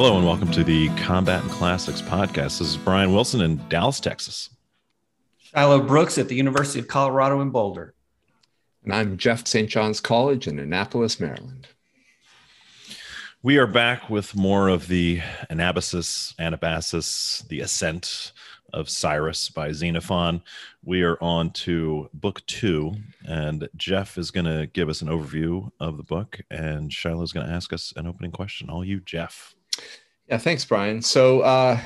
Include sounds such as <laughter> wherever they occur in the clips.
Hello and welcome to the Combat and Classics podcast. This is Brian Wilson in Dallas, Texas. Shiloh Brooks at the University of Colorado in Boulder. And I'm Jeff St. John's College in Annapolis, Maryland. We are back with more of the Anabasis, Anabasis, the Ascent of Cyrus by Xenophon. We are on to book two, and Jeff is going to give us an overview of the book, and Shiloh is going to ask us an opening question. All you, Jeff. Yeah, thanks, Brian. So uh,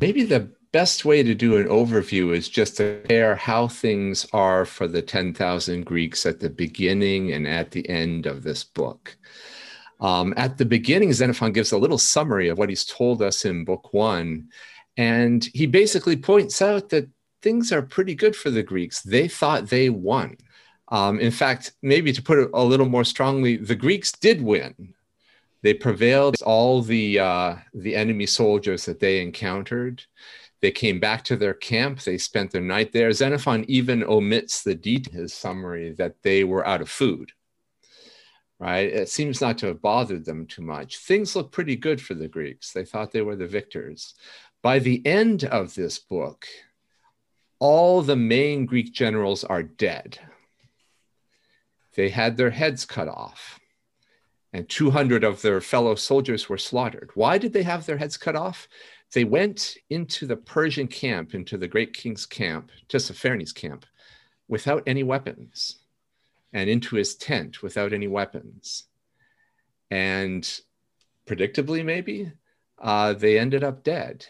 maybe the best way to do an overview is just to compare how things are for the 10,000 Greeks at the beginning and at the end of this book. Um, at the beginning, Xenophon gives a little summary of what he's told us in book one. And he basically points out that things are pretty good for the Greeks. They thought they won. Um, in fact, maybe to put it a little more strongly, the Greeks did win. They prevailed all the uh, the enemy soldiers that they encountered. They came back to their camp. They spent their night there. Xenophon even omits the detail his summary that they were out of food. Right? It seems not to have bothered them too much. Things look pretty good for the Greeks. They thought they were the victors. By the end of this book, all the main Greek generals are dead. They had their heads cut off and 200 of their fellow soldiers were slaughtered. Why did they have their heads cut off? They went into the Persian camp, into the great king's camp, Tissaphernes' camp, without any weapons, and into his tent without any weapons. And predictably, maybe, uh, they ended up dead.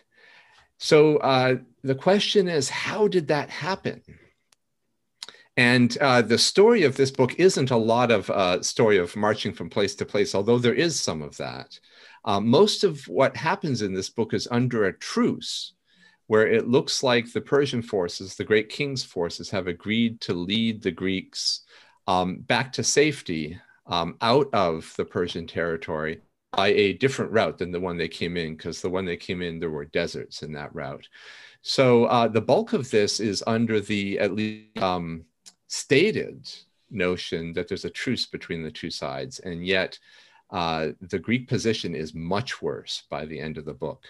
So uh, the question is, how did that happen? And uh, the story of this book isn't a lot of uh, story of marching from place to place, although there is some of that. Uh, most of what happens in this book is under a truce, where it looks like the Persian forces, the great king's forces, have agreed to lead the Greeks um, back to safety um, out of the Persian territory by a different route than the one they came in, because the one they came in, there were deserts in that route. So uh, the bulk of this is under the at least um, stated notion that there's a truce between the two sides, and yet uh, the Greek position is much worse by the end of the book.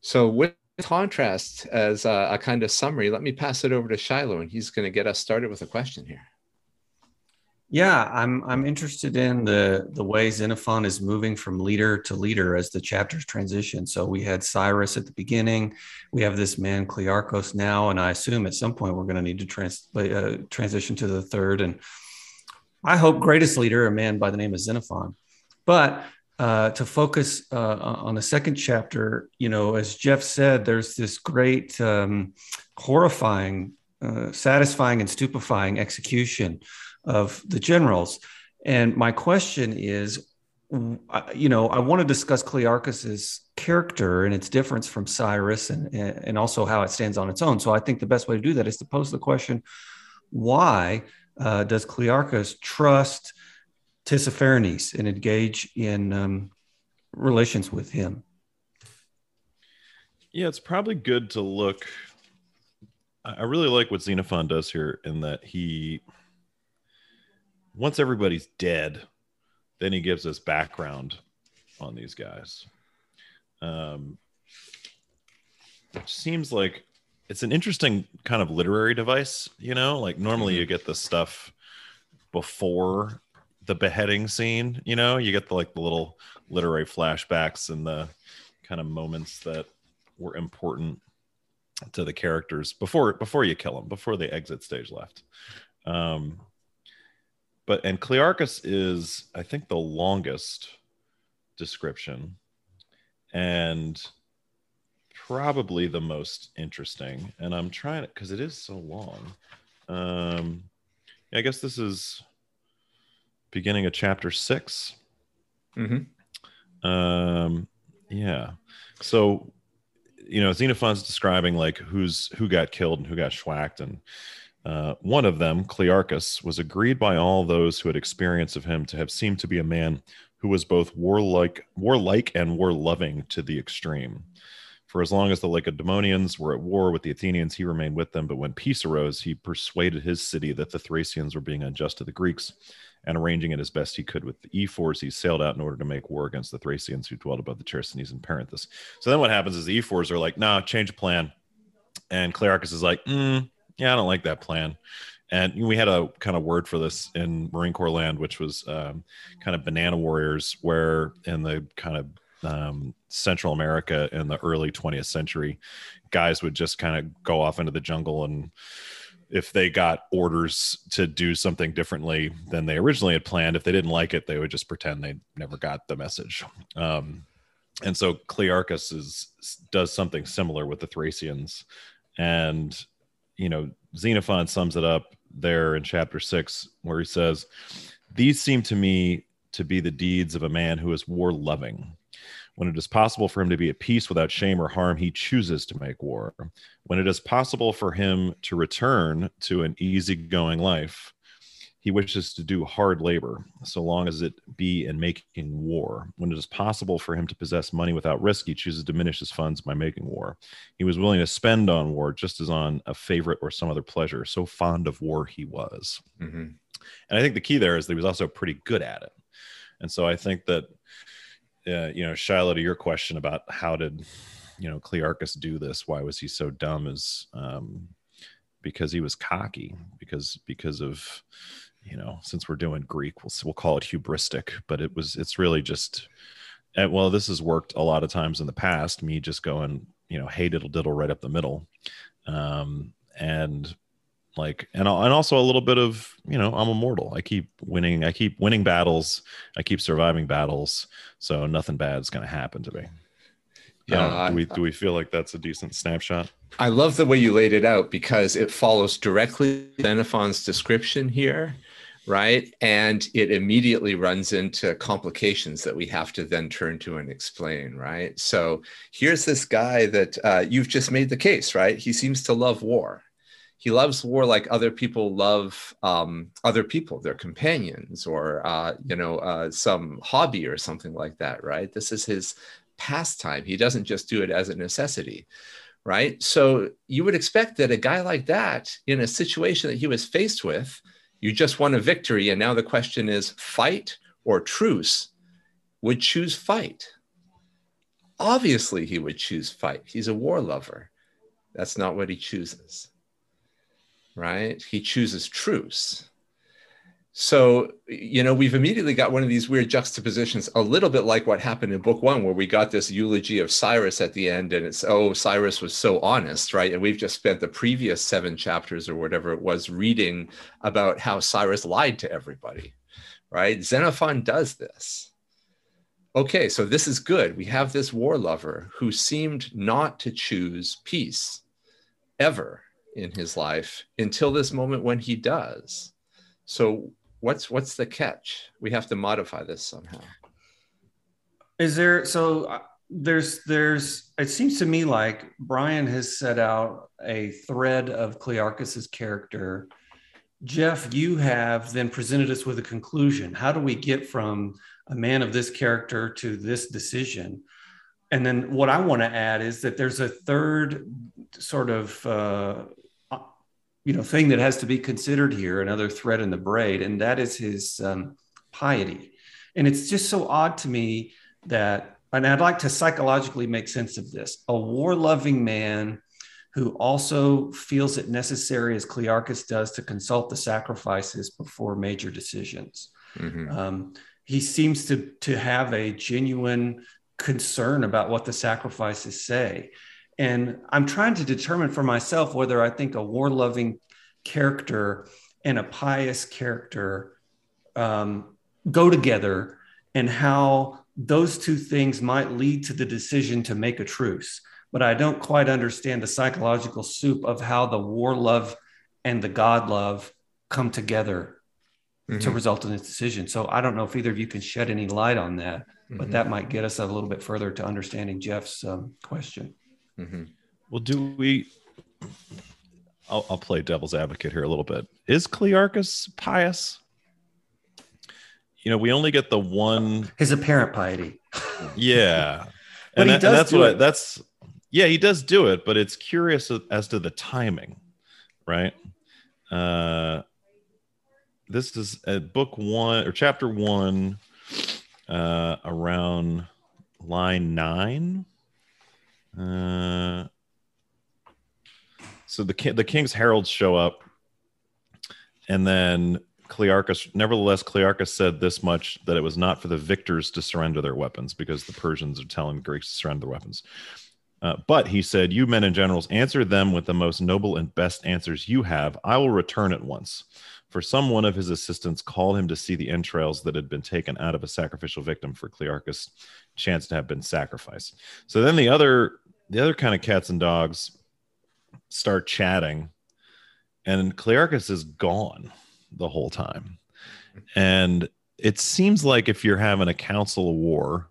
So, with contrast as a, a kind of summary, let me pass it over to Shiloh, and he's going to get us started with a question here. Yeah, I'm I'm interested in the the way Xenophon is moving from leader to leader as the chapters transition. So we had Cyrus at the beginning, we have this man Clearchus now, and I assume at some point we're going to need to trans, uh, transition to the third. And I hope greatest leader, a man by the name of Xenophon. But uh, to focus uh, on the second chapter, you know, as Jeff said, there's this great, um, horrifying, uh, satisfying, and stupefying execution of the generals. And my question is, you know, I want to discuss Clearchus's character and its difference from Cyrus and, and also how it stands on its own. So I think the best way to do that is to pose the question why uh, does Clearchus trust Tissaphernes and engage in um, relations with him? Yeah, it's probably good to look. I really like what Xenophon does here in that he once everybody's dead, then he gives us background on these guys. Um, which seems like it's an interesting kind of literary device, you know, like normally you mm-hmm. get the stuff before the beheading scene, you know, you get the like the little literary flashbacks and the kind of moments that were important to the characters before before you kill them, before they exit stage left. Um, but and Clearchus is, I think, the longest description and probably the most interesting. And I'm trying to because it is so long. Um, I guess this is beginning of chapter 6 mm-hmm. Um, yeah. So, you know, Xenophon's describing like who's who got killed and who got schwacked, and uh, one of them, Clearchus, was agreed by all those who had experience of him to have seemed to be a man who was both warlike, warlike and war-loving to the extreme. For as long as the Lacedaemonians were at war with the Athenians, he remained with them. But when peace arose, he persuaded his city that the Thracians were being unjust to the Greeks, and arranging it as best he could with the ephors, he sailed out in order to make war against the Thracians who dwelt above the Chersonese and Perinthus. So then what happens is the ephors are like, nah, change of plan. And Clearchus is like, mm, yeah, I don't like that plan. And we had a kind of word for this in Marine Corps land, which was um, kind of banana warriors, where in the kind of um, Central America in the early 20th century, guys would just kind of go off into the jungle and if they got orders to do something differently than they originally had planned, if they didn't like it, they would just pretend they never got the message. Um, and so Clearchus is does something similar with the Thracians, and you know Xenophon sums it up there in chapter six, where he says, "These seem to me to be the deeds of a man who is war loving." When it is possible for him to be at peace without shame or harm, he chooses to make war. When it is possible for him to return to an easygoing life, he wishes to do hard labor, so long as it be in making war. When it is possible for him to possess money without risk, he chooses to diminish his funds by making war. He was willing to spend on war just as on a favorite or some other pleasure. So fond of war he was. Mm-hmm. And I think the key there is that he was also pretty good at it. And so I think that uh, you know, Shiloh, to your question about how did you know Clearchus do this? Why was he so dumb? Is um, because he was cocky. Because because of you know, since we're doing Greek, we'll we'll call it hubristic, but it was it's really just. Eh, well, this has worked a lot of times in the past. Me just going, you know, hey diddle diddle right up the middle, um, and like and and also a little bit of you know i'm immortal. I keep winning i keep winning battles. I keep surviving battles. So nothing bad is going to happen to me. Yeah do we do we feel like that's a decent snapshot? I love the way you laid it out because it follows directly xenophon's description here right and it immediately runs into complications that we have to then turn to and explain right so here's this guy that uh, you've just made the case right he seems to love war he loves war like other people love um, other people, their companions, or uh, you know, uh, some hobby or something like that. Right? This is his pastime. He doesn't just do it as a necessity, right? So you would expect that a guy like that, in a situation that he was faced with, you just won a victory, and now the question is fight or truce, would choose fight. Obviously, he would choose fight. He's a war lover. That's not what he chooses right? He chooses truce. So, you know, we've immediately got one of these weird juxtapositions, a little bit like what happened in book one, where we got this eulogy of Cyrus at the end, and it's, oh, Cyrus was so honest, right? And we've just spent the previous seven chapters or whatever it was reading about how Cyrus lied to everybody, right? Xenophon does this. Okay, so this is good. We have this war lover who seemed not to choose peace ever in his life until this moment when he does. So what's what's the catch? We have to modify this somehow. Is there so uh, there's there's it seems to me like Brian has set out a thread of Clearchus's character. Jeff, you have then presented us with a conclusion. How do we get from a man of this character to this decision? And then what I want to add is that there's a third sort of uh, you know thing that has to be considered here another thread in the braid and that is his um, piety. And it's just so odd to me that and i'd like to psychologically make sense of this a war loving man who also feels it necessary as clearchus does to consult the sacrifices before major decisions. Mm-hmm. um, he seems to to have a genuine concern about what the sacrifices say and I'm trying to determine for myself whether I think a war loving character and a pious character um, go together and how those two things might lead to the decision to make a truce. But I don't quite understand the psychological soup of how the war love and the God love come together mm-hmm. to result in this decision. So I don't know if either of you can shed any light on that, mm-hmm. but that might get us a little bit further to understanding Jeff's um, question. Mm-hmm. Well, do we? I'll, I'll, play devil's advocate here a little bit. Is Clearchus pious? You know, we only get the one. His apparent piety. Yeah, <laughs> and, that, and that's what I, that's. Yeah, he does do it, but it's curious as to the timing, right? Uh, this is at book one or chapter one, uh, around line nine. Uh, so the the king's heralds show up, and then Clearchus. Nevertheless, Clearchus said this much that it was not for the victors to surrender their weapons, because the Persians are telling the Greeks to surrender their weapons. Uh, but he said, You men and generals, answer them with the most noble and best answers you have. I will return at once. For some one of his assistants called him to see the entrails that had been taken out of a sacrificial victim for Clearchus chance to have been sacrificed. So then the other the other kind of cats and dogs start chatting, and Clearchus is gone the whole time. And it seems like if you're having a council of war,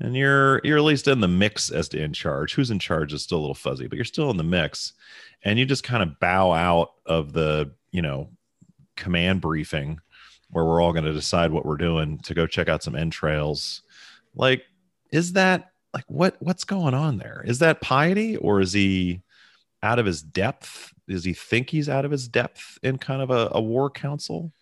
and you're you're at least in the mix as to in charge. Who's in charge is still a little fuzzy, but you're still in the mix, and you just kind of bow out of the you know command briefing where we're all going to decide what we're doing to go check out some entrails. Like, is that like what what's going on there? Is that piety or is he out of his depth? Does he think he's out of his depth in kind of a, a war council?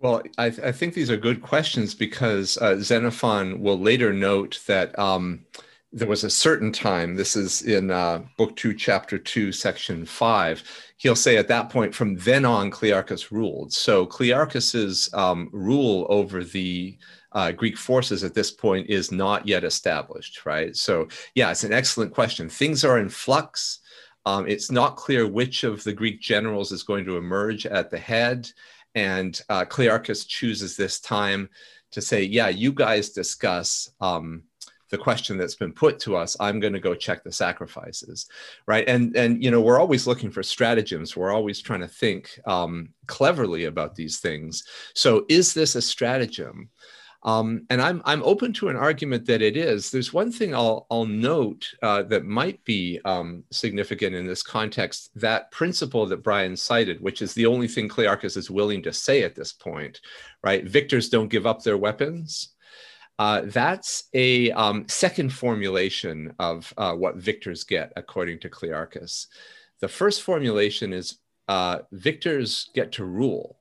Well, I, I, think these are good questions because uh, Xenophon will later note that um, there was a certain time, this is in uh, Book 2, Chapter 2, Section 5. He'll say at that point, from then on, Clearchus ruled. So Clearchus's um, rule over the uh, Greek forces at this point is not yet established, right? So, yeah, it's an excellent question. Things are in flux. Um, it's not clear which of the Greek generals is going to emerge at the head. And uh, Clearchus chooses this time to say, yeah, you guys discuss um, the question that's been put to us. I'm going to go check the sacrifices, right? And and you know we're always looking for stratagems. We're always trying to think um, cleverly about these things. So is this a stratagem? Um, and I'm, I'm open to an argument that it is. There's one thing I'll, I'll note uh, that might be um, significant in this context that principle that Brian cited, which is the only thing Clearchus is willing to say at this point, right? Victors don't give up their weapons. Uh, that's a um, second formulation of uh, what victors get, according to Clearchus. The first formulation is uh, victors get to rule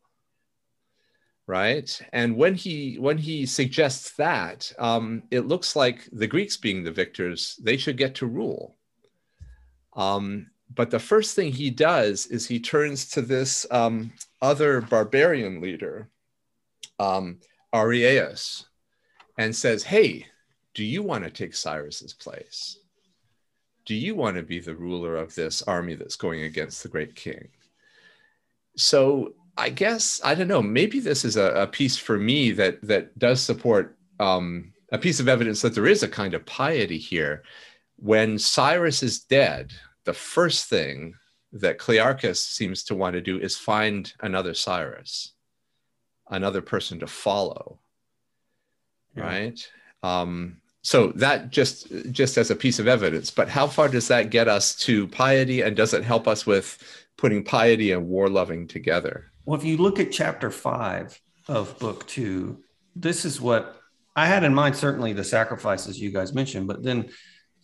right? And when he when he suggests that um, it looks like the greeks being the victors they should get to rule. Um, but the first thing he does is he turns to this um, other barbarian leader um, Ariaeus and says hey do you want to take cyrus's place? Do you want to be the ruler of this army that's going against the great king? So I guess I don't know. Maybe this is a, a piece for me that that does support um, a piece of evidence that there is a kind of piety here. When Cyrus is dead, the first thing that Clearchus seems to want to do is find another Cyrus, another person to follow. Yeah. Right. Um, so that just just as a piece of evidence. But how far does that get us to piety, and does it help us with putting piety and war loving together? Well, if you look at chapter five of book two, this is what I had in mind, certainly the sacrifices you guys mentioned, but then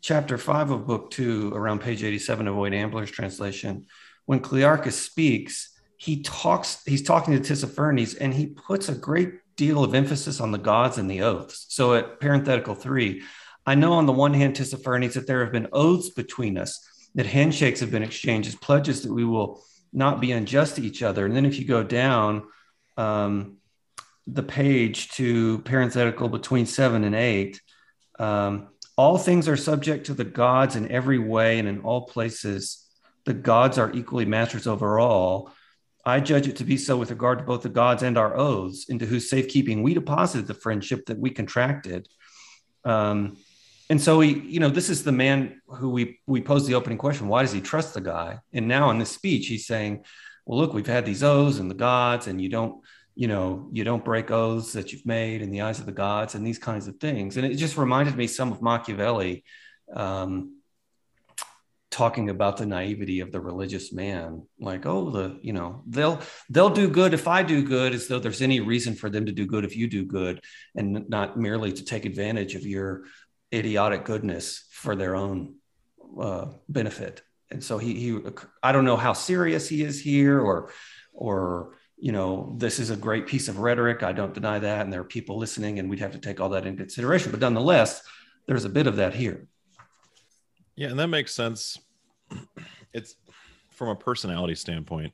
chapter five of book two, around page 87 of Wayne Ambler's translation, when Clearchus speaks, he talks, he's talking to Tissaphernes and he puts a great deal of emphasis on the gods and the oaths. So at parenthetical three, I know on the one hand, Tissaphernes, that there have been oaths between us, that handshakes have been exchanged as pledges that we will not be unjust to each other. And then if you go down um, the page to parenthetical between seven and eight, um, all things are subject to the gods in every way and in all places. The gods are equally masters over all. I judge it to be so with regard to both the gods and our oaths, into whose safekeeping we deposited the friendship that we contracted. Um, and so he, you know, this is the man who we we posed the opening question: Why does he trust the guy? And now in this speech, he's saying, "Well, look, we've had these oaths and the gods, and you don't, you know, you don't break oaths that you've made in the eyes of the gods, and these kinds of things." And it just reminded me some of Machiavelli. Um, talking about the naivety of the religious man like oh the you know they'll they'll do good if i do good as though there's any reason for them to do good if you do good and not merely to take advantage of your idiotic goodness for their own uh, benefit. And so he, he, I don't know how serious he is here or, or, you know, this is a great piece of rhetoric. I don't deny that. And there are people listening, and we'd have to take all that in consideration. But nonetheless, there's a bit of that here. Yeah, and that makes sense. <clears throat> It's from a personality standpoint,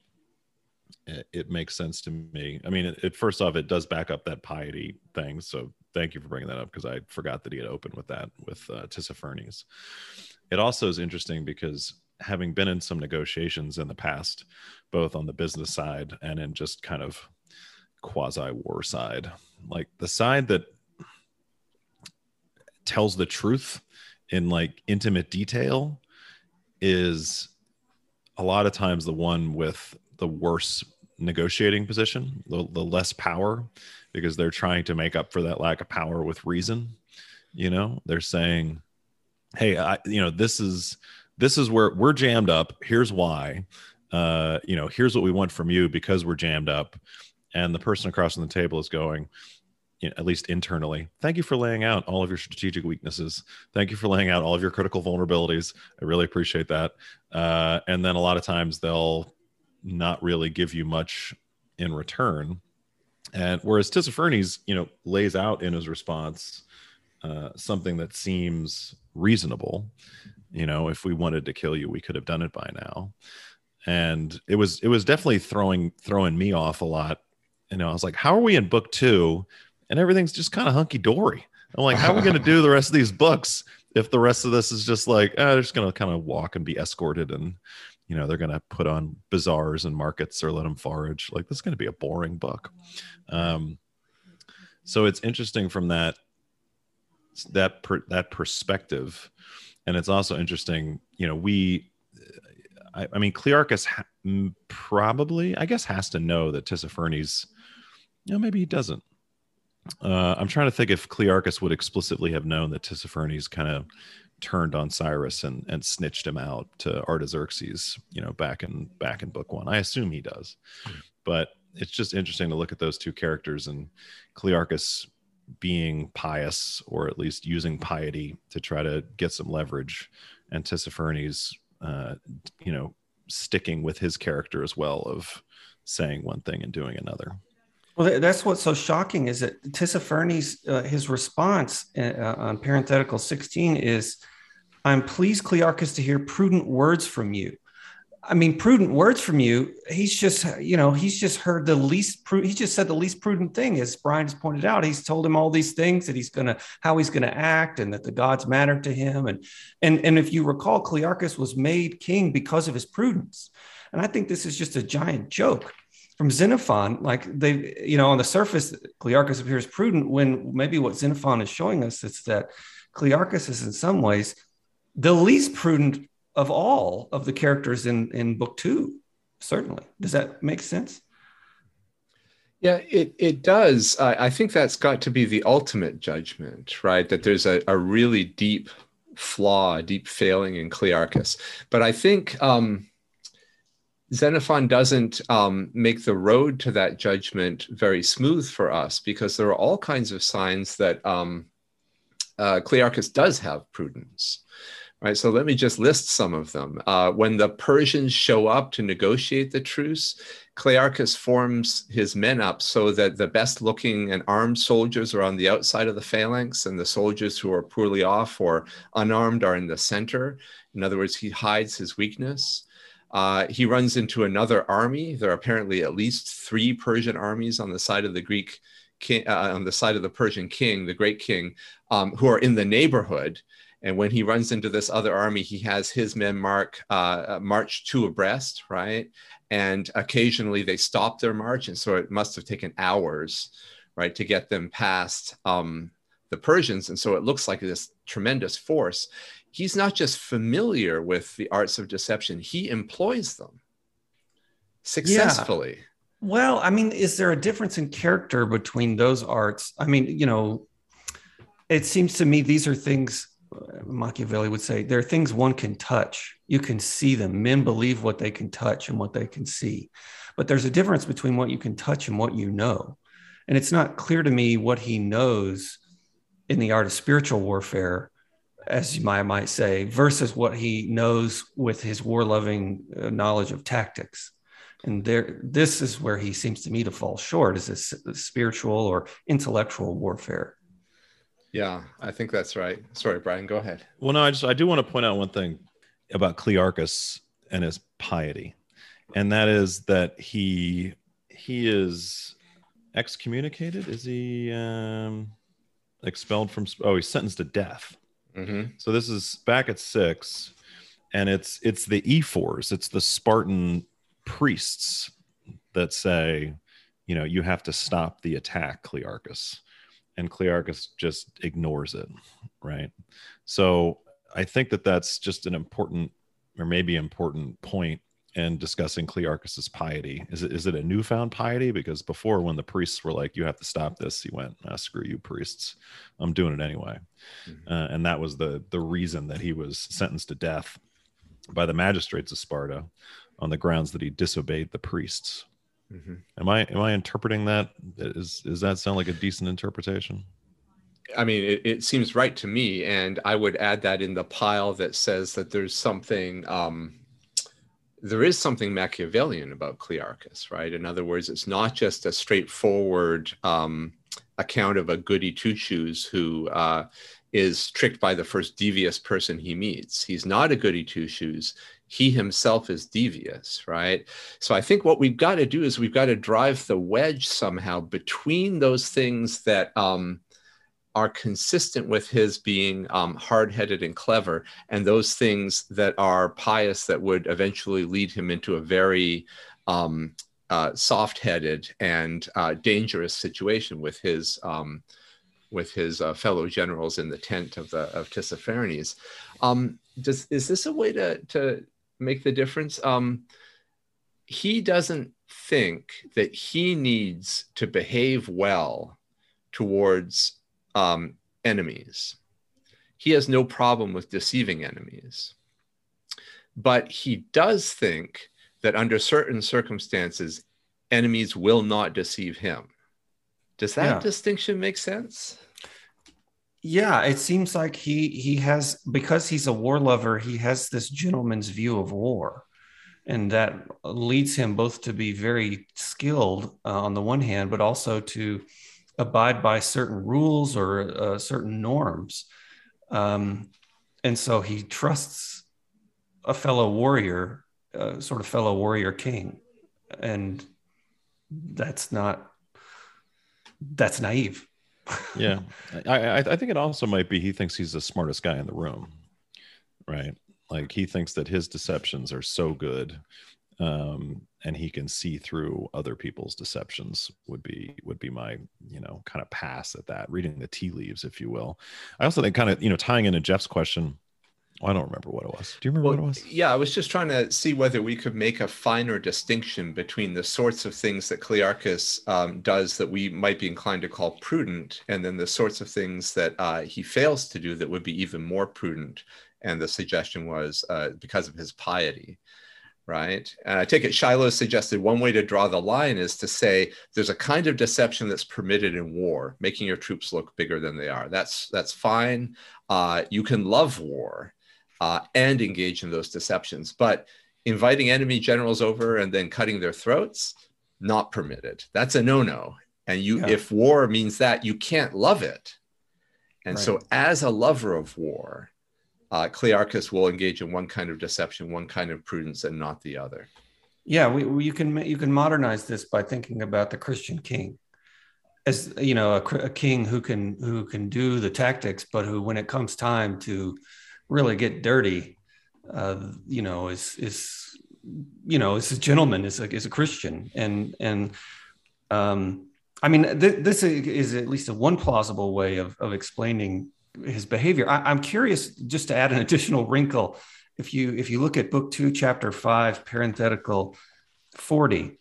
it, it makes sense to me. I mean, it, it, first off, it does back up that piety thing. So thank you for bringing that up because I forgot that he had opened with that with uh, Tissaphernes. It also is interesting because having been in some negotiations in the past, both on the business side and in just kind of quasi war side, like the side that tells the truth in like intimate detail is a lot of times the one with the worse negotiating position, the, the less power, because they're trying to make up for that lack of power with reason. You know, they're saying, "Hey, I, you know, this is this is where we're jammed up. Here's why. Uh, you know, here's what we want from you because we're jammed up." And the person across from the table is going, you know, at least internally. Thank you for laying out all of your strategic weaknesses. Thank you for laying out all of your critical vulnerabilities. I really appreciate that. Uh, and then a lot of times they'll not really give you much in return. And whereas Tissaphernes, you know, lays out in his response uh, something that seems reasonable. You know, if we wanted to kill you, we could have done it by now. And it was it was definitely throwing throwing me off a lot. You know, I was like, how are we in book two and everything's just kind of hunky dory. I'm like, how are we going to do the rest of these books if the rest of this is just like, eh, they're just going to kind of walk and be escorted and, you know, they're going to put on bazaars and markets or let them forage. Like, this is going to be a boring book. Um, so it's interesting from that that per, that perspective, and it's also interesting. You know, we, I, I mean, Clearchus ha- probably, I guess, has to know that Tissaphernes. You know, maybe he doesn't uh, I'm trying to think if Clearchus would explicitly have known that Tissaphernes kind of turned on Cyrus and and snitched him out to Artaxerxes, you know, back in back in book one. I assume he does, mm. but it's just interesting to look at those two characters and Clearchus being pious or at least using piety to try to get some leverage, and Tissaphernes, uh, you know, sticking with his character as well of saying one thing and doing another. Well, that's what's so shocking is that Tissaphernes, uh, his response uh, uh, on parenthetical 16 is, I'm pleased, Clearchus, to hear prudent words from you. I mean, prudent words from you. He's just, you know, he's just heard the least, pru- he just said the least prudent thing, as Brian has pointed out. He's told him all these things that he's to, how he's to act and that the gods matter to him. And, and, and if you recall, Clearchus was made king because of his prudence. And I think this is just a giant joke from Xenophon, like they, you know, on the surface, Clearchus appears prudent when maybe what Xenophon is showing us is that Clearchus is in some ways the least prudent of all of the characters in, in book two. Certainly. Does that make sense? Yeah, it, it does. I think that's got to be the ultimate judgment, right? That there's a, a really deep flaw, a deep failing in Clearchus. But I think um, Xenophon doesn't um, make the road to that judgment very smooth for us because there are all kinds of signs that um, uh, Clearchus does have prudence. Right, so let me just list some of them. Uh, when the Persians show up to negotiate the truce, Clearchus forms his men up so that the best looking and armed soldiers are on the outside of the phalanx, and the soldiers who are poorly off or unarmed are in the center. In other words, he hides his weakness. Uh, he runs into another army. There are apparently at least three Persian armies on the side of the Greek king, uh, on the side of the Persian king, the great king, um, who are in the neighborhood. And when he runs into this other army, he has his men mark uh, uh march two abreast, right? And occasionally they stop their march, and so it must have taken hours, right, to get them past um, the Persians. And so it looks like this tremendous force he's not just familiar with the arts of deception, he employs them successfully. Yeah. Well, I mean, is there a difference in character between those arts? I mean, you know, it seems to me these are things uh, Machiavelli would say there are things one can touch. You can see them. Men believe what they can touch and what they can see. But there's a difference between what you can touch and what you know. And it's not clear to me what he knows in the art of spiritual warfare as you might, might say, versus what he knows with his war loving uh, knowledge of tactics. And there, this is where he seems to me to fall short: is this spiritual or intellectual warfare? Yeah, I think that's right. Sorry, Brian, go ahead. Well, no, I just I do want to point out one thing about Clearchus and his piety, and that is that he he is excommunicated. Is he um, expelled from? Oh, he's sentenced to death. Mm-hmm. So this is back at six, and it's it's the ephors, it's the Spartan priests that say, you know, you have to stop the attack, Clearchus, and Clearchus just ignores it, right? So I think that that's just an important, or maybe important point in discussing Clearchus's piety. Is it is it a newfound piety? Because before, when the priests were like, "You have to stop this," he went, ah, "Screw you, priests! I'm doing it anyway," mm-hmm. uh, and that was the the reason that he was sentenced to death by the magistrates of Sparta on the grounds that he disobeyed the priests. Mm-hmm. Am I am I interpreting that? Is does that sound like a decent interpretation? I mean, it, it, seems right to me, and I would add that in the pile that says that there's something um, there is something Machiavellian about Clearchus, right? In other words, it's not just a straightforward um, account of a goody two shoes who uh, is tricked by the first devious person he meets. He's not a goody two shoes. He himself is devious, right? So I think what we've got to do is we've got to drive the wedge somehow between those things that um, are consistent with his being um, hard-headed and clever and those things that are pious that would eventually lead him into a very um, uh, soft-headed and uh, dangerous situation with his um, with his uh, fellow generals in the tent of the of Tissaphernes. Um, does is this a way to to make the difference? Um, he doesn't think that he needs to behave well towards um, enemies. He has no problem with deceiving enemies. But he does think that under certain circumstances, enemies will not deceive him. Does that yeah. distinction make sense? Yeah, it seems like he he has because he's a war lover, he has this gentleman's view of war. And that leads him both to be very skilled uh, on the one hand, but also to abide by certain rules or uh, certain norms. Um, and so he trusts a fellow warrior, uh, sort of fellow warrior king. And that's not, that's naive. <laughs> yeah. I, I think it also might be he thinks he's the smartest guy in the room, right? Like he thinks that his deceptions are so good um, and he can see through other people's deceptions would be would be my you know kind of pass at that reading the tea leaves if you will i also think kind of you know tying into jeff's question well, I don't remember what it was. Do you remember well, what it was? Yeah, I was just trying to see whether we could make a finer distinction between the sorts of things that Clearchus um, does that we might be inclined to call prudent, and then the sorts of things that uh, he fails to do that would be even more prudent. And the suggestion was uh, because of his piety right? And I take it Shiloh suggested one way to draw the line is to say there's a kind of deception that's permitted in war, making your troops look bigger than they are. That's that's fine. Uh, you can love war uh, and engage in those deceptions, but inviting enemy generals over and then cutting their throats, not permitted. That's a no-no. And you, yeah. if war means that, you can't love it. And right. so, as a lover of war, uh, Clearchus will engage in one kind of deception, one kind of prudence, and not the other. Yeah, we, we, you can you can modernize this by thinking about the Christian king as you know a, a, king who can who can do the tactics, but who, when it comes time to really get dirty, uh, you know, is is you know is a gentleman, is a is a Christian, and and um, I mean th- this is at least a one plausible way of of explaining his behavior. I, am curious, just to add an additional wrinkle, if you if you look at book two, chapter five, parenthetical forty,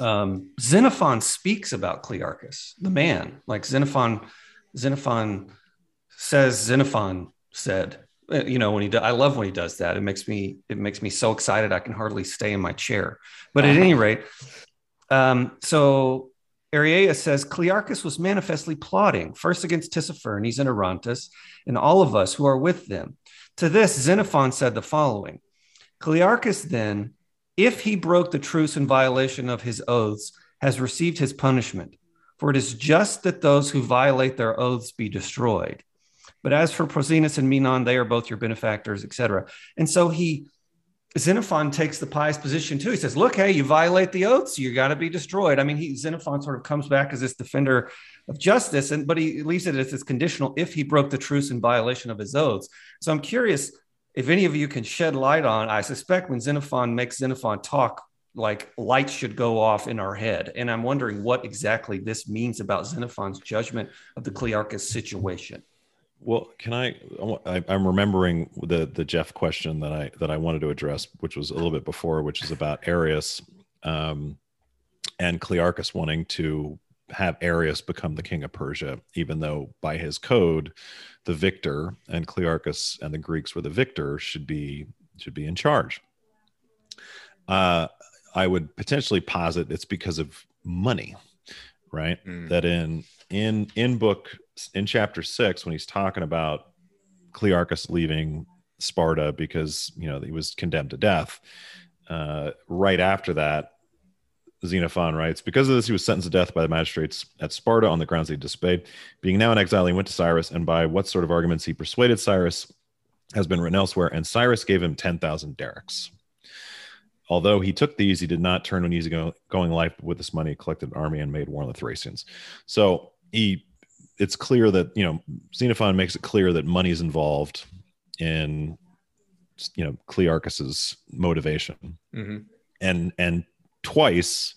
um, Xenophon speaks about Clearchus, the man. Like Xenophon, Xenophon says Xenophon said. Uh, you know when he do, I love when he does that. It makes me it makes me so excited I can hardly stay in my chair. But at any rate, um, so Ariaeus says Clearchus was manifestly plotting, first against Tissaphernes and Orontes, and all of us who are with them. To this, Xenophon said the following Clearchus then if he broke the truce in violation of his oaths, has received his punishment. For it is just that those who violate their oaths be destroyed. But as for Proxenus and Menon, they are both your benefactors, etc. And so he Xenophon takes the pious position too. He says, "Look, hey, you violate the oaths, you got to be destroyed." I mean, he Xenophon sort of comes back as this defender of justice, and but he leaves it as this conditional if he broke the truce in violation of his oaths. So I'm curious if any of you can shed light on. I suspect when Xenophon makes Xenophon talk, like lights should go off in our head, and I'm wondering what exactly this means about Xenophon's judgment of the Clearchus situation. Well, can I, I? I'm remembering the the Jeff question that I that I wanted to address, which was a little bit before, which is about Ariaeus, um, and Clearchus wanting to have Ariaeus become the king of Persia, even though by his code, the victor and Clearchus and the Greeks were the victor should be should be in charge. Uh, I would potentially posit it's because of money, right? Mm. That in in in book in chapter six when he's talking about Clearchus leaving Sparta because you know he was condemned to death. Uh, right after that, Xenophon writes, because of this, he was sentenced to death by the magistrates at Sparta on the grounds he disobeyed. Being now in exile, he went to Cyrus, and by what sort of arguments he persuaded Cyrus has been written elsewhere. And Cyrus gave him 10,000 darics. Although he took these, he did not turn an easygoing life with this money, collected an army, and made war on the Thracians. So he it's clear that you know Xenophon makes it clear that money is involved in you know Clearchus's motivation, mm-hmm. and and twice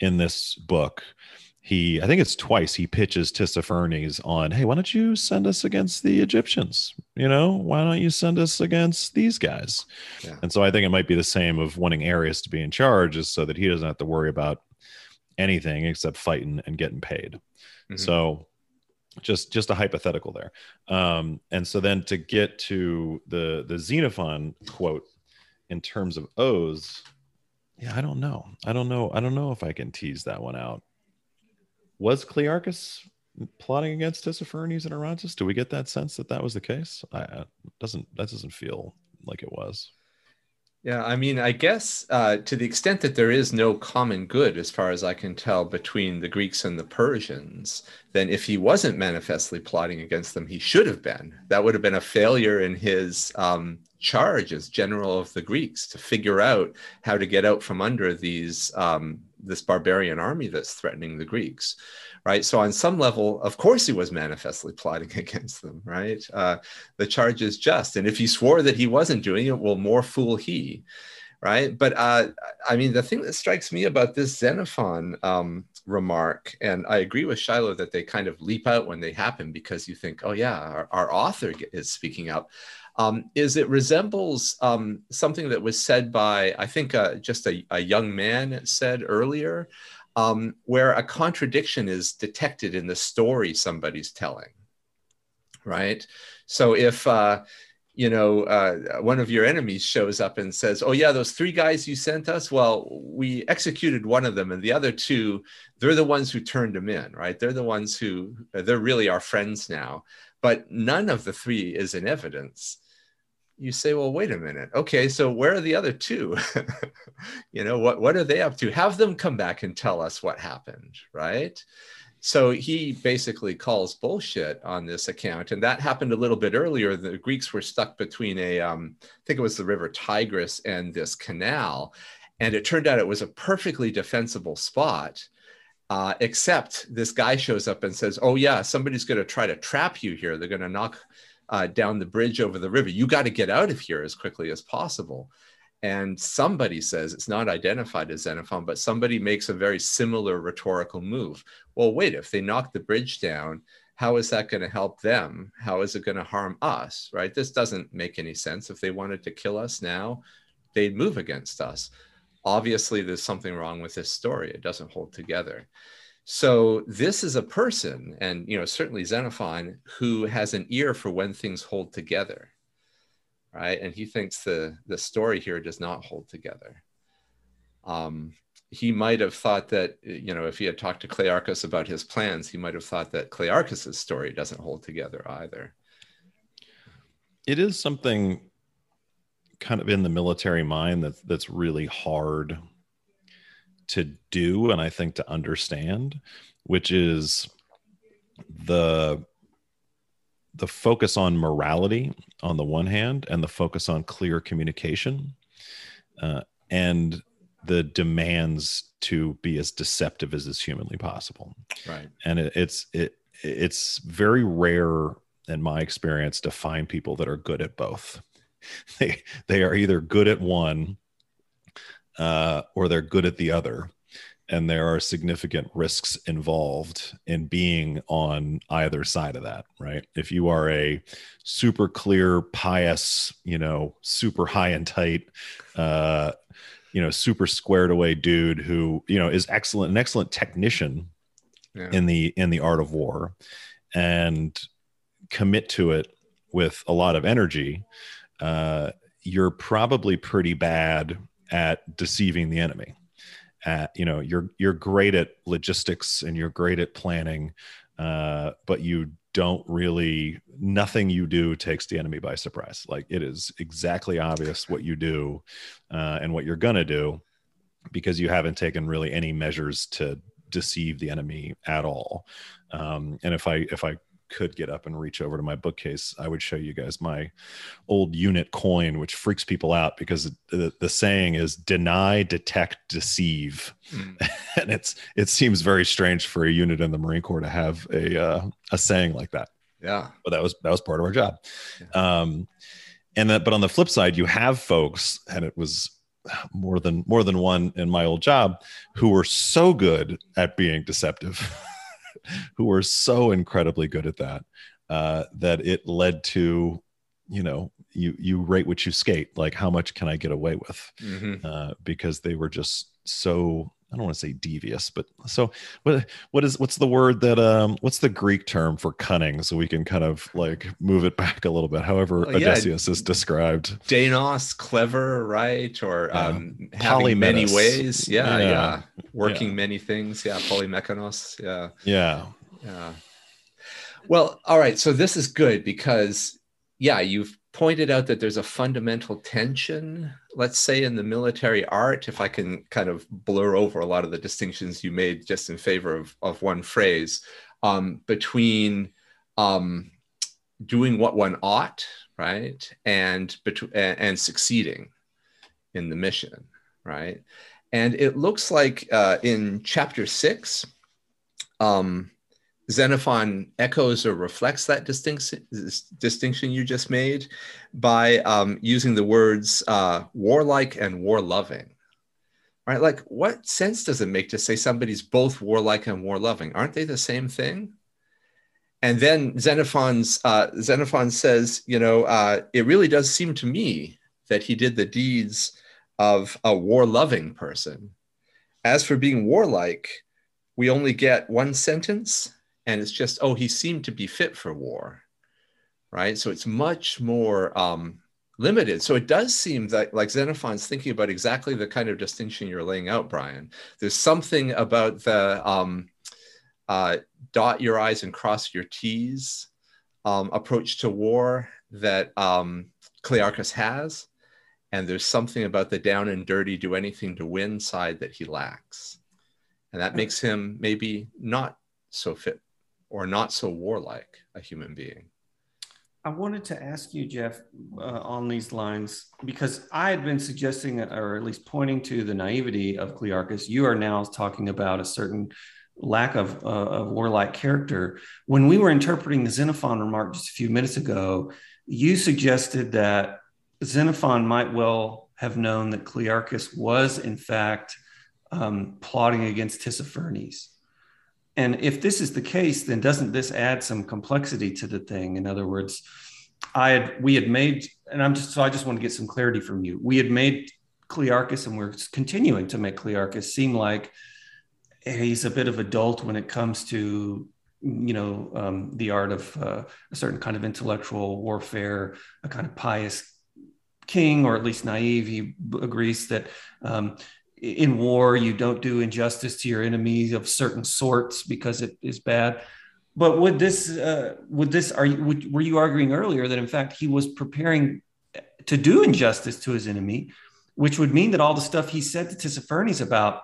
in this book he i think it's twice he pitches tissaphernes on hey why don't you send us against the egyptians you know why don't you send us against these guys yeah. and so i think it might be the same of wanting ariaeus to be in charge is so that he doesn't have to worry about anything except fighting and getting paid mm-hmm. so just just a hypothetical there. Um, and so then to get to the the xenophon quote in terms of oaths yeah i don't know. I don't know. I don't know if i can tease that one out. Was clearchus plotting against tissaphernes and Orontes? do we get that sense that that was the case? I doesn't that doesn't feel like it was yeah, I mean, I guess uh, to the extent that there is no common good, as far as I can tell, between the Greeks and the Persians, then if he wasn't manifestly plotting against them, he should have been. That would have been a failure in his um, charge as general of the Greeks to figure out how to get out from under these um, this barbarian army that's threatening the Greeks right? So on some level, of course, he was manifestly <laughs> plotting <laughs> against them, right? Uh, the charge is just, and if he swore that he wasn't doing it, well, more fool he, right? But uh, I mean, the thing that strikes me about this Xenophon um, remark, and I agree with Shiloh that they kind of leap out when they happen because you think, oh yeah, our, our author is speaking up. Um, is it resembles um, something that was said by I think uh, just a, a, young man said earlier um, where a contradiction is detected in the story somebody's telling, right? So if uh, you know uh, one of your enemies shows up and says, "Oh yeah, those three guys you sent us, well, we executed one of them, and the other two, they're the ones who turned them in, right? They're the ones who they're really our friends now." But none of the three is in evidence you say, well, wait a minute. Okay, so where are the other two? <laughs> you know, what, what are they up to? Have them come back and tell us what happened, right? So he basically calls bullshit on this account. And that happened a little bit earlier. The Greeks were stuck between a, um, I think it was the river Tigris and this canal. And it turned out it was a perfectly defensible spot. Uh, except this guy shows up and says, Oh, yeah, somebody's going to try to trap you here. They're going to knock uh, down the bridge over the river. You got to get out of here as quickly as possible. And somebody says it's not identified as Xenophon, but somebody makes a very similar rhetorical move. Well, wait, if they knock the bridge down, how is that going to help them? How is it going to harm us? Right? This doesn't make any sense. If they wanted to kill us now, they'd move against us. Obviously, there's something wrong with this story. It doesn't hold together. So this is a person, and you know certainly Xenophon, who has an ear for when things hold together, right? And he thinks the the story here does not hold together. Um, he might have thought that you know if he had talked to Clearchus about his plans, he might have thought that Clearchus's story doesn't hold together either. It is something kind of in the military mind that's that's really hard to do and I think to understand, which is the the focus on morality on the one hand and the focus on clear communication uh, and the demands to be as deceptive as is humanly possible. Right. And it, it's it it's very rare in my experience to find people that are good at both. <laughs> They they are either good at one uh, or they're good at the other and there are significant risks involved in being on either side of that right if you are a super clear pious you know super high and tight uh you know super squared away dude who you know is excellent an excellent technician yeah. in the in the art of war and commit to it with a lot of energy uh you're probably pretty bad at deceiving the enemy. At you know you're you're great at logistics and you're great at planning uh, but you don't really nothing you do takes the enemy by surprise. Like it is exactly obvious what you do uh, and what you're gonna do because you haven't taken really any measures to deceive the enemy at all. Um, and if i if i could get up and reach over to my bookcase, I would show you guys my old unit coin, which freaks people out because the, the saying is deny, detect, deceive. Mm. <laughs> and it's it seems very strange for a unit in the Marine Corps to have a uh, a saying like that. Yeah. But that was that was part of our job. Yeah. Um and that but on the flip side, you have folks, and it was more than more than one in my old job who were so good at being deceptive <laughs> who were so incredibly good at that uh, that it led to you know you you rate what you skate like how much can i get away with mm-hmm. uh, because they were just so I don't want to say devious, but so what what is what's the word that um what's the Greek term for cunning so we can kind of like move it back a little bit however yeah. Odysseus is described. Deinos, clever, right? Or yeah. um having many ways. Yeah, yeah. yeah. Working many things. Yeah, polymechanos. Yeah. Yeah. Yeah. Well, all right. So this is good because yeah, you've pointed out that there's a fundamental tension, let's say, in the military art, if I can kind of blur over a lot of the distinctions you made just in favor of, of one phrase, um, between um, doing what one ought, right, and, and, and succeeding in the mission, right? And it looks like uh, in chapter six, um, Xenophon echoes or reflects that distinction, distinction you just made by um, using the words uh, warlike and war-loving. Right? Like, what sense does it make to say somebody's both warlike and war-loving? Aren't they the same thing? And then Xenophon's uh, Xenophon says, you know, uh, it really does seem to me that he did the deeds of a war-loving person. As for being warlike, we only get one sentence and it's just oh he seemed to be fit for war right? So it's much more um, limited. So it does seem that like xenophon's thinking about exactly the kind of distinction you're laying out brian. There's something about the um, uh, dot your i's and cross your t's um, approach to war that um, clearchus has and there's something about the down and dirty do anything to win side that he lacks. And that makes him maybe not so fit or not so warlike a human being. I wanted to ask you, Jeff, uh, on these lines, because I had been suggesting, or at least pointing to the naivety of Clearchus. You are now talking about a certain lack of, uh, of warlike character. When we were interpreting the Xenophon remark just a few minutes ago, you suggested that Xenophon might well have known that Clearchus was, in fact, um, plotting against Tissaphernes. And if this is the case, then doesn't this add some complexity to the thing? In other words, I had we had made, and I'm just so I just want to get some clarity from you. We had made Clearchus, and we're continuing to make Clearchus seem like he's a bit of a dolt when it comes to you know um, the art of uh, a certain kind of intellectual warfare, a kind of pious king, or at least naive. He agrees that um, in war you don't do injustice to your enemies of certain sorts because it is bad but would this uh, would this are you would, were you arguing earlier that in fact he was preparing to do injustice to his enemy, which would mean that all the stuff he said to Tissaphernes about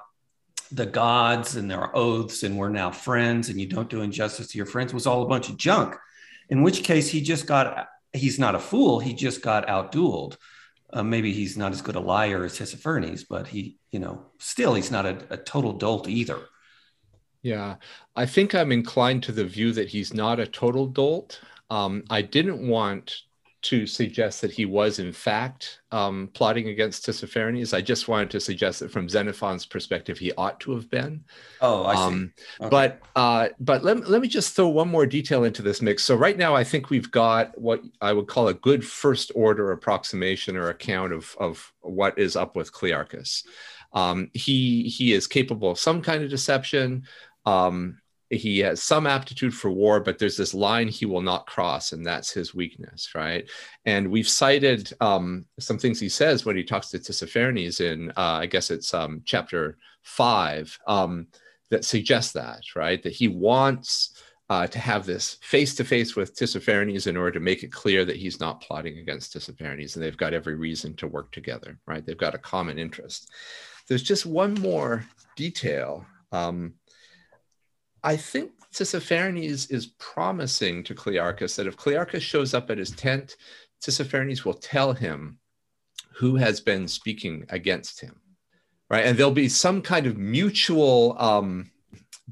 the gods and their oaths and we're now friends and you don't do injustice to your friends was all a bunch of junk. In which case he just got he's not a fool, he just got outdueled. Uh, maybe he's not as good a liar as Tissaphernes, but he, you know, still he's not a, a total dolt either. Yeah, I think I'm inclined to the view that he's not a total dolt. Um, I didn't want to suggest that he was in fact um, plotting against Tissaphernes. I just wanted to suggest that from Xenophon's perspective, he ought to have been. Oh, I see. Um, okay. But uh, but let, let me just throw one more detail into this mix. So right now, I think we've got what I would call a good first order approximation or account of of what is up with Clearchus. Um, he he is capable of some kind of deception. Um, he has some aptitude for war, but there's this line he will not cross, and that's his weakness, right? And we've cited um, some things he says when he talks to Tissaphernes in, uh, I guess it's um, chapter five, um, that suggests that, right? That he wants uh, to have this face to face with Tissaphernes in order to make it clear that he's not plotting against Tissaphernes, and they've got every reason to work together, right? They've got a common interest. There's just one more detail. Um, I think Tissaphernes is promising to Clearchus that if Clearchus shows up at his tent, Tissaphernes will tell him who has been speaking against him, right? And there'll be some kind of mutual um,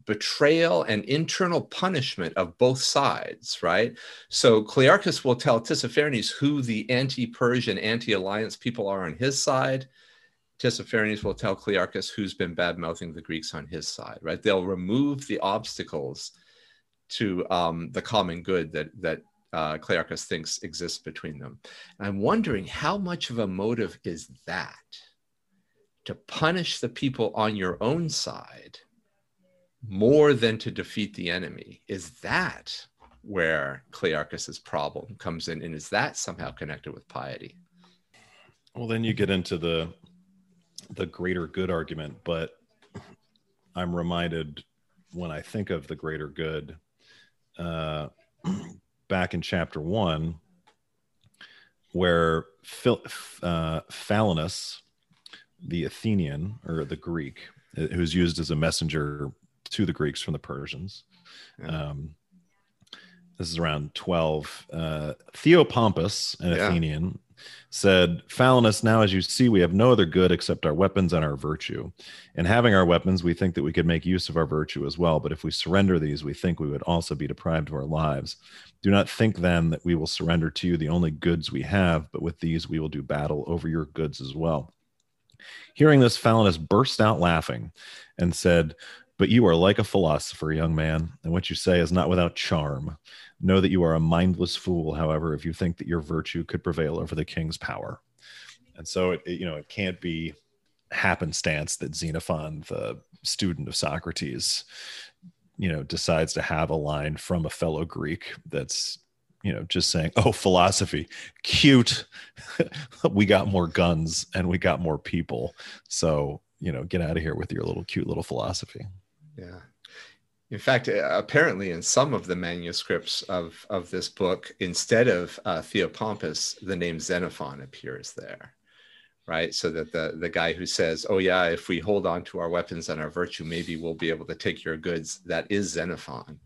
betrayal and internal punishment of both sides, right? So Clearchus will tell Tissaphernes who the anti-Persian, anti-alliance people are on his side, Tissaphernes will tell Clearchus who's been bad mouthing the Greeks on his side, right? They'll remove the obstacles to um, the common good that, that uh, Clearchus thinks exists between them. And I'm wondering how much of a motive is that to punish the people on your own side more than to defeat the enemy? Is that where Clearchus's problem comes in? And is that somehow connected with piety? Well, then you get into the the greater good argument, but I'm reminded when I think of the greater good, uh, <clears throat> back in chapter one, where Phil, uh, Phalinus, the Athenian or the Greek, uh, who's used as a messenger to the Greeks from the Persians. Yeah. Um, this is around 12. Uh, Theopompus, an yeah. Athenian, said, Phalinus, now as you see, we have no other good except our weapons and our virtue. In having our weapons, we think that we could make use of our virtue as well. But if we surrender these, we think we would also be deprived of our lives. Do not think then that we will surrender to you the only goods we have, but with these we will do battle over your goods as well. Hearing this, Phalinus burst out laughing and said, But you are like a philosopher, young man, and what you say is not without charm. Know that you are a mindless fool, however, if you think that your virtue could prevail over the king's power. And so it, it you know, it can't be happenstance that Xenophon, the student of Socrates, you know, decides to have a line from a fellow Greek that's you know just saying oh philosophy cute <laughs> we got more guns and we got more people so you know get out of here with your little cute little philosophy yeah in fact, uh, apparently, in some of the manuscripts of, of this book, instead of uh, Theopompus, the name Xenophon appears there, right? So that the, the guy who says, Oh, yeah, if we hold on to our weapons and our virtue, maybe we'll be able to take your goods, that is Xenophon,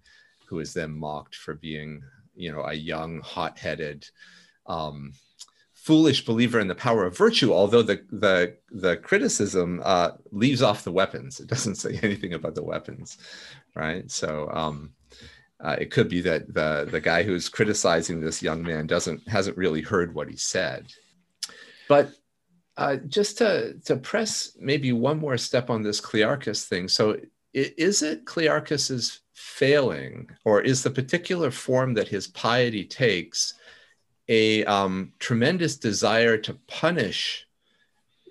who is then mocked for being, you know, a young, hot headed, um, foolish believer in the power of virtue, although the the the criticism uh, leaves off the weapons. It doesn't say <laughs> anything about the weapons, right? So um, uh, it could be that the the guy who's criticizing this young man doesn't hasn't really heard what he said. But uh, just to to press maybe one more step on this Clearchus thing. So is it Clearchus's failing, or is the particular form that his piety takes? A um, tremendous desire to punish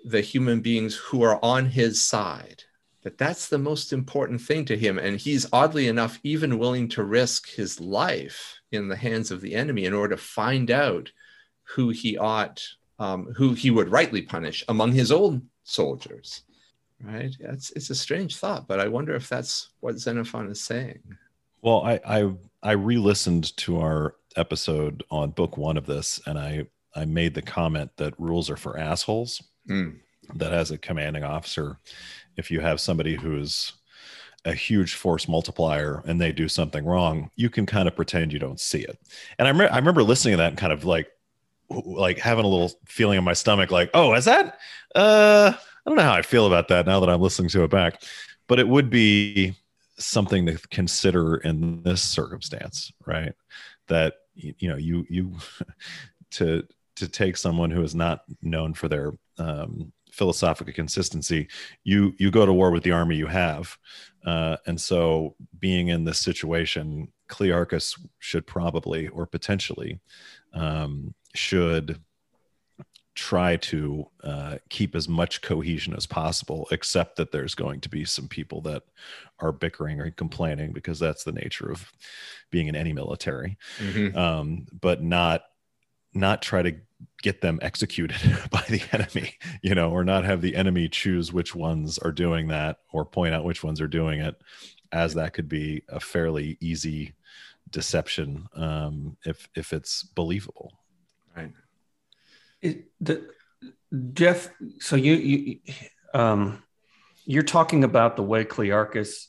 the human beings who are on his side that that's the most important thing to him. And he's oddly enough even willing to risk his life in the hands of the enemy in order to find out who he ought um, who he would rightly punish among his own soldiers right? It's, it's a strange thought but i wonder if that's what xenophon is saying. Well i i, I re-listened to our episode on book one of this and i I made the comment that rules are for assholes. Mm. That as a commanding officer, if you have somebody who's a huge force multiplier and they do something wrong, you can kind of pretend you don't see it. And I, I remember listening to that and kind of like, like having a little feeling in my stomach, like, oh, is that? Uh, I don't know how I feel about that now that I'm listening to it back, but it would be something to consider in this circumstance, right? That you know, you you <laughs> to to take someone who is not known for their um, philosophical consistency, you you go to war with the army you have, uh, and so being in this situation, Clearchus should probably or potentially um, should try to uh, keep as much cohesion as possible, except that there's going to be some people that are bickering or complaining because that's the nature of being in any military. Mhm. Um, but not not try to get them executed <laughs> by the enemy, you know, or not have the enemy choose which ones are doing that or point out which ones are doing it, as that could be a fairly easy deception um, if if it's believable. Right. It, the, Jeff, so you you um, you're talking about the way Clearchus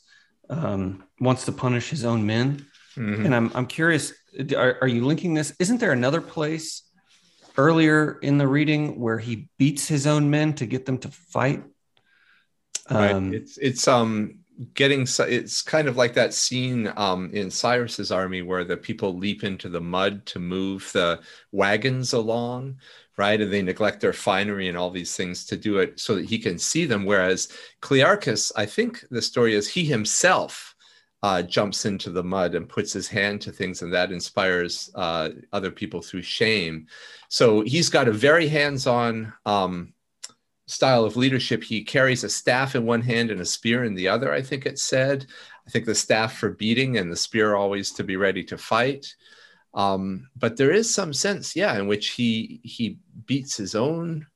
um, wants to punish his own men, Mhm. and I'm I'm curious. Are, are you linking this? Isn't there another place earlier in the reading where he beats his own men to get them to fight? Right. Um, It's it's um getting it's kind of like that scene um in Cyrus's army where the people leap into the mud to move the wagons along, right? And they neglect their finery and all these things to do it so that he can see them. Whereas Clearchus, I think the story is he himself uh, jumps into the mud and puts his hand to things, and that inspires uh, other people through shame. So he's got a very hands-on um, style of leadership. He carries a staff in one hand and a spear in the other, I think it said. I think the staff for beating and the spear always to be ready to fight. Um, but there is some sense, yeah, in which he he beats his own.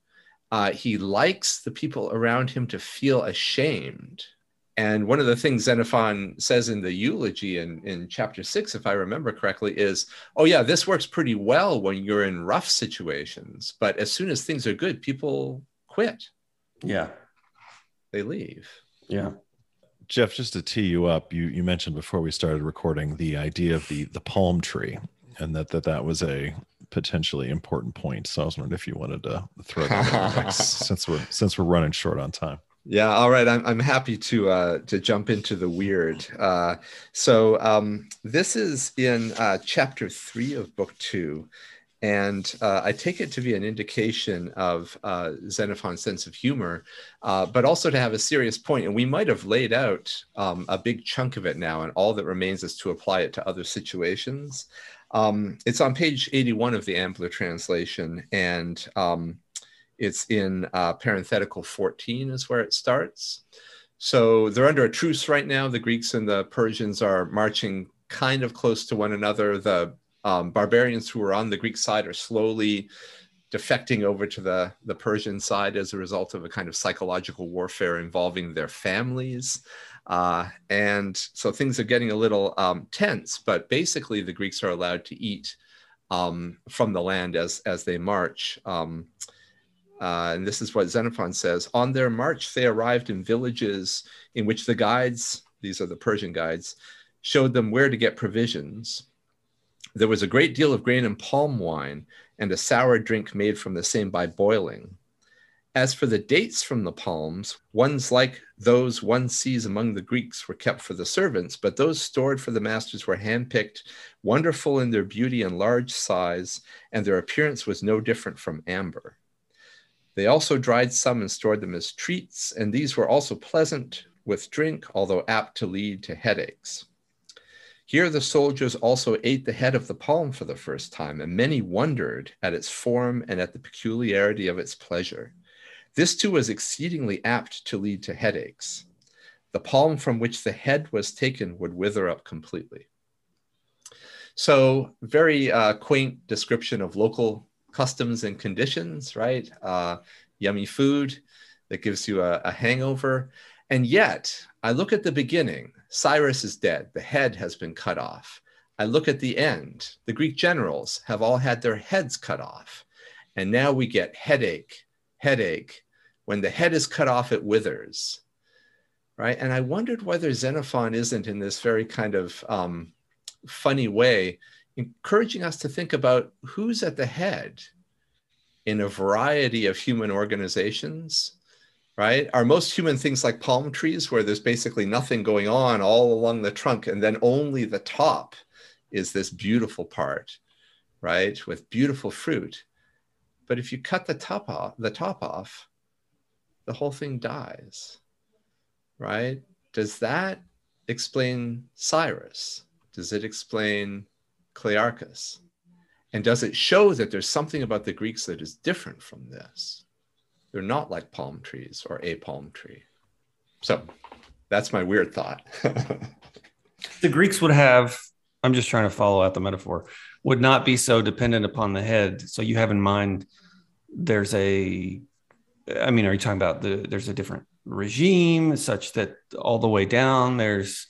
Uh, he likes the people around him to feel ashamed. And one of the things Xenophon says in the eulogy in, in chapter six, if I remember correctly, is, oh, yeah, this works pretty well when you're in rough situations. But as soon as things are good, people quit yeah, they leave. yeah. Jeff, just to tee you up, you you mentioned before we started recording the idea of the the palm tree, and that that that was a potentially important point. So I was wondering if you wanted to throw that in the mix <laughs> since we're since we're running short on time. Yeah, all right. I'm, I'm happy to uh, to jump into the weird. Uh, so um, this is in uh, chapter three of book two, and uh, I take it to be an indication of uh, Xenophon's sense of humor, uh, but also to have a serious point. And we might have laid out um, a big chunk of it now, and all that remains is to apply it to other situations. Um, it's on page 81 of the Ambler translation, and um, it's in uh, parenthetical 14 is where it starts. So they're under a truce right now. The Greeks and the Persians are marching kind of close to one another. The um, barbarians who are on the Greek side are slowly defecting over to the, the Persian side as a result of a kind of psychological warfare involving their families. Uh, and so things are getting a little um, tense, but basically the Greeks are allowed to eat um, from the land as, as they march. Um, uh, and this is what Xenophon says. On their march, they arrived in villages in which the guides, these are the Persian guides, showed them where to get provisions. There was a great deal of grain and palm wine, and a sour drink made from the same by boiling. As for the dates from the palms, ones like those one sees among the Greeks were kept for the servants, but those stored for the masters were handpicked, wonderful in their beauty and large size, and their appearance was no different from amber. They also dried some and stored them as treats, and these were also pleasant with drink, although apt to lead to headaches. Here the soldiers also ate the head of the palm for the first time, and many wondered at its form and at the peculiarity of its pleasure. This too was exceedingly apt to lead to headaches. The palm from which the head was taken would wither up completely. So, very uh, quaint description of local customs and conditions, right? Uh, yummy food that gives you a, a hangover. And yet, I look at the beginning Cyrus is dead, the head has been cut off. I look at the end, the Greek generals have all had their heads cut off. And now we get headache, headache. When the head is cut off, it withers, right? And I wondered whether Xenophon isn't in this very kind of um, funny way, encouraging us to think about who's at the head in a variety of human organizations right? Are most human things like palm trees where there's basically nothing going on all along the trunk and then only the top is this beautiful part, right? With beautiful fruit. But if you cut the top off, the top off, the whole thing dies, right? Does that explain Cyrus? Does it explain Clearchus? And does it show that there's something about the Greeks that is different from this? They're not like palm trees or a palm tree. So that's my weird thought. <laughs> the Greeks would have, I'm just trying to follow out the metaphor, would not be so dependent upon the head. So you have in mind there's a, I mean, are you talking about the, there's a different regime such that all the way down there's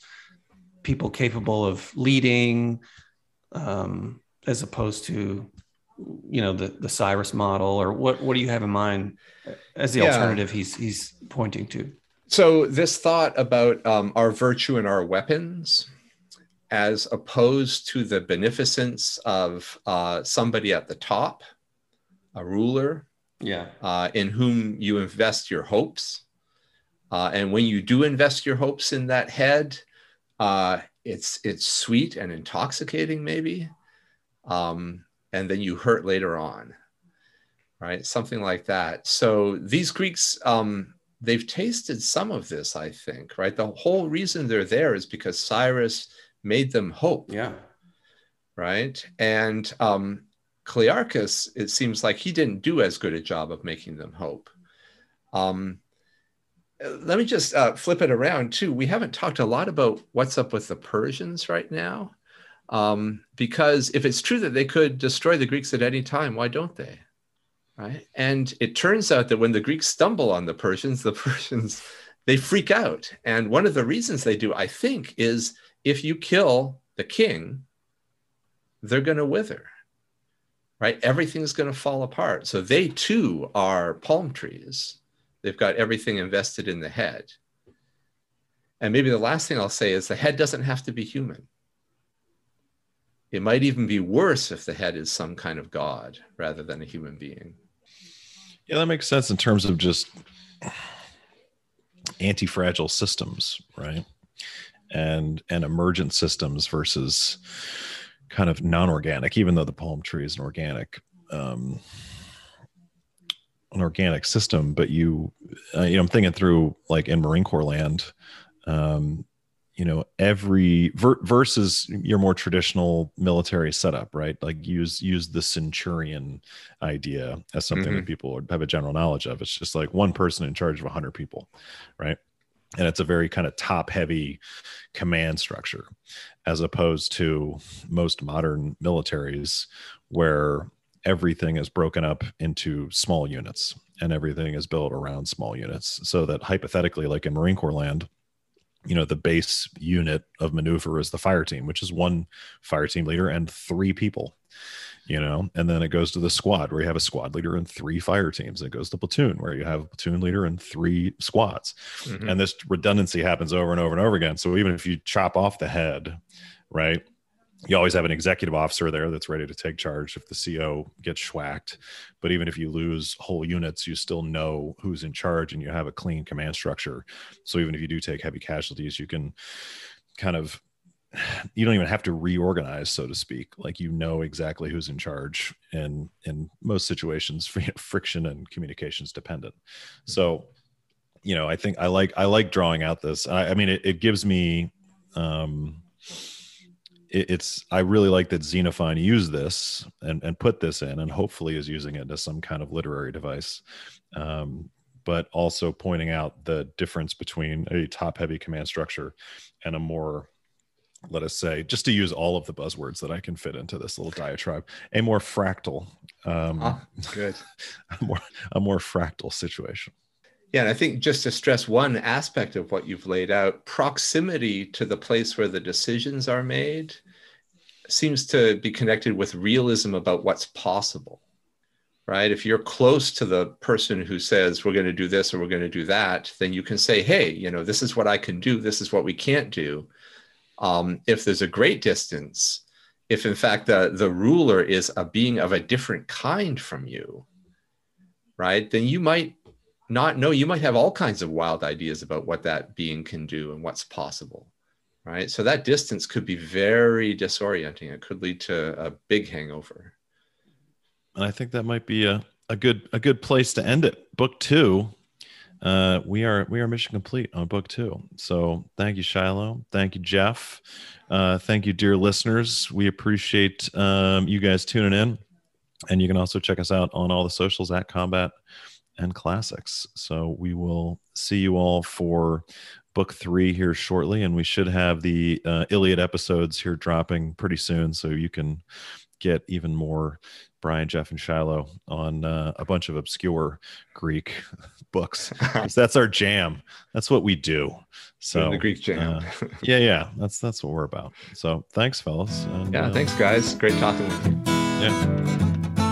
people capable of leading um, as opposed to you know the the Cyrus model, or what what do you have in mind as the yeah. alternative he's he's pointing to? So this thought about um, our virtue and our weapons, as opposed to the beneficence of uh, somebody at the top, a ruler, yeah, uh, in whom you invest your hopes, uh, and when you do invest your hopes in that head, uh, it's it's sweet and intoxicating, maybe. Um, and then you hurt later on right? Something like that. So these greeks um, they've tasted some of this i think right? The whole reason they're there is because cyrus made them hope yeah. right? And um, clearchus it seems like he didn't do as good a job of making them hope. Um, let me just uh, flip it around too. We haven't talked a lot about what's up with the persians right now um, because if it's true that they could destroy the Greeks at any time, why don't they? Right. And it turns out that when the Greeks stumble on the Persians, the <laughs> Persians they freak out. And one of the reasons they do, I think, is if you kill the king, they're going to wither. Right? Everything's going to fall apart. So they too are palm trees. They've got everything invested in the head. And maybe the last thing I'll say is the head doesn't have to be human. It might even be worse if the head is some kind of god rather than a human being. Yeah, that makes sense in terms of just anti-fragile systems, right? And and emergent systems versus kind of non-organic, even though the palm tree is an organic um, an organic system. But you, uh, you know, I'm thinking through like in Marine Corps land, um, you know every ver- versus your more traditional military setup right? Like use use the centurion idea as something mm-hmm. that people have a general knowledge of. It's just like one person in charge of 100 people right? And it's a very kind of top heavy command structure as opposed to most modern militaries where everything is broken up into small units and everything is built around small units so that hypothetically like in marine corps land you know the base unit of maneuver is the fire team which is one fire team leader and three people you know? And then it goes to the squad where you have a squad leader and three fire teams. It goes to platoon where you have a platoon leader and three squads. Mm-hmm. and this redundancy happens over and over and over again. So even if you chop off the head right you always have an executive officer there that's ready to take charge if the CO gets schwacked. But even if you lose whole units, you still know who's in charge and you have a clean command structure. So even if you do take heavy casualties, you can kind of you don't even have to reorganize so to speak like you know exactly who's in charge and in most situations <laughs> friction and communications dependent so you know i think i like i like drawing out this i, I mean it, it gives me um it, it's I really like that Xenophon used this and and put this in, and hopefully is using it as some kind of literary device. Um, but also pointing out the difference between a top heavy command structure and a more let us say, just to use all of the buzzwords that I can fit into this little diatribe, a more fractal, um, ah, good, <laughs> a more, a more fractal situation. Yeah, and I think just to stress one aspect of what you've laid out, proximity to the place where the decisions are made seems to be connected with realism about what's possible. right? If you're close to the person who says, we're going to do this or we're going to do that, then you can say, hey, you know, this is what I can do, this is what we can't do. Um, if there's a great distance, if in fact the, the ruler is a being of a different kind from you, right, then you might not know, you might have all kinds of wild ideas about what that being can do and what's possible, right? So that distance could be very disorienting. It could lead to a big hangover and I think that might be a, a good a good place to end it. Book two, uh, we are we are mission complete on book two. So thank you, Shiloh. Thank you, Jeff. Uh, thank you, dear listeners. We appreciate um, you guys tuning in, and you can also check us out on all the socials at Combat and Classics. So we will see you all for book three here shortly, and we should have the uh, Iliad episodes here dropping pretty soon, so you can get even more Brian, Jeff, and Shiloh on uh, a bunch of obscure Greek <laughs> books. <laughs> that's our jam. That's what we do. So the Greek jam. uh, yeah, yeah. That's that's what we're about. So thanks, fellas. And, yeah, uh, thanks, guys. Great talking with you. Yeah.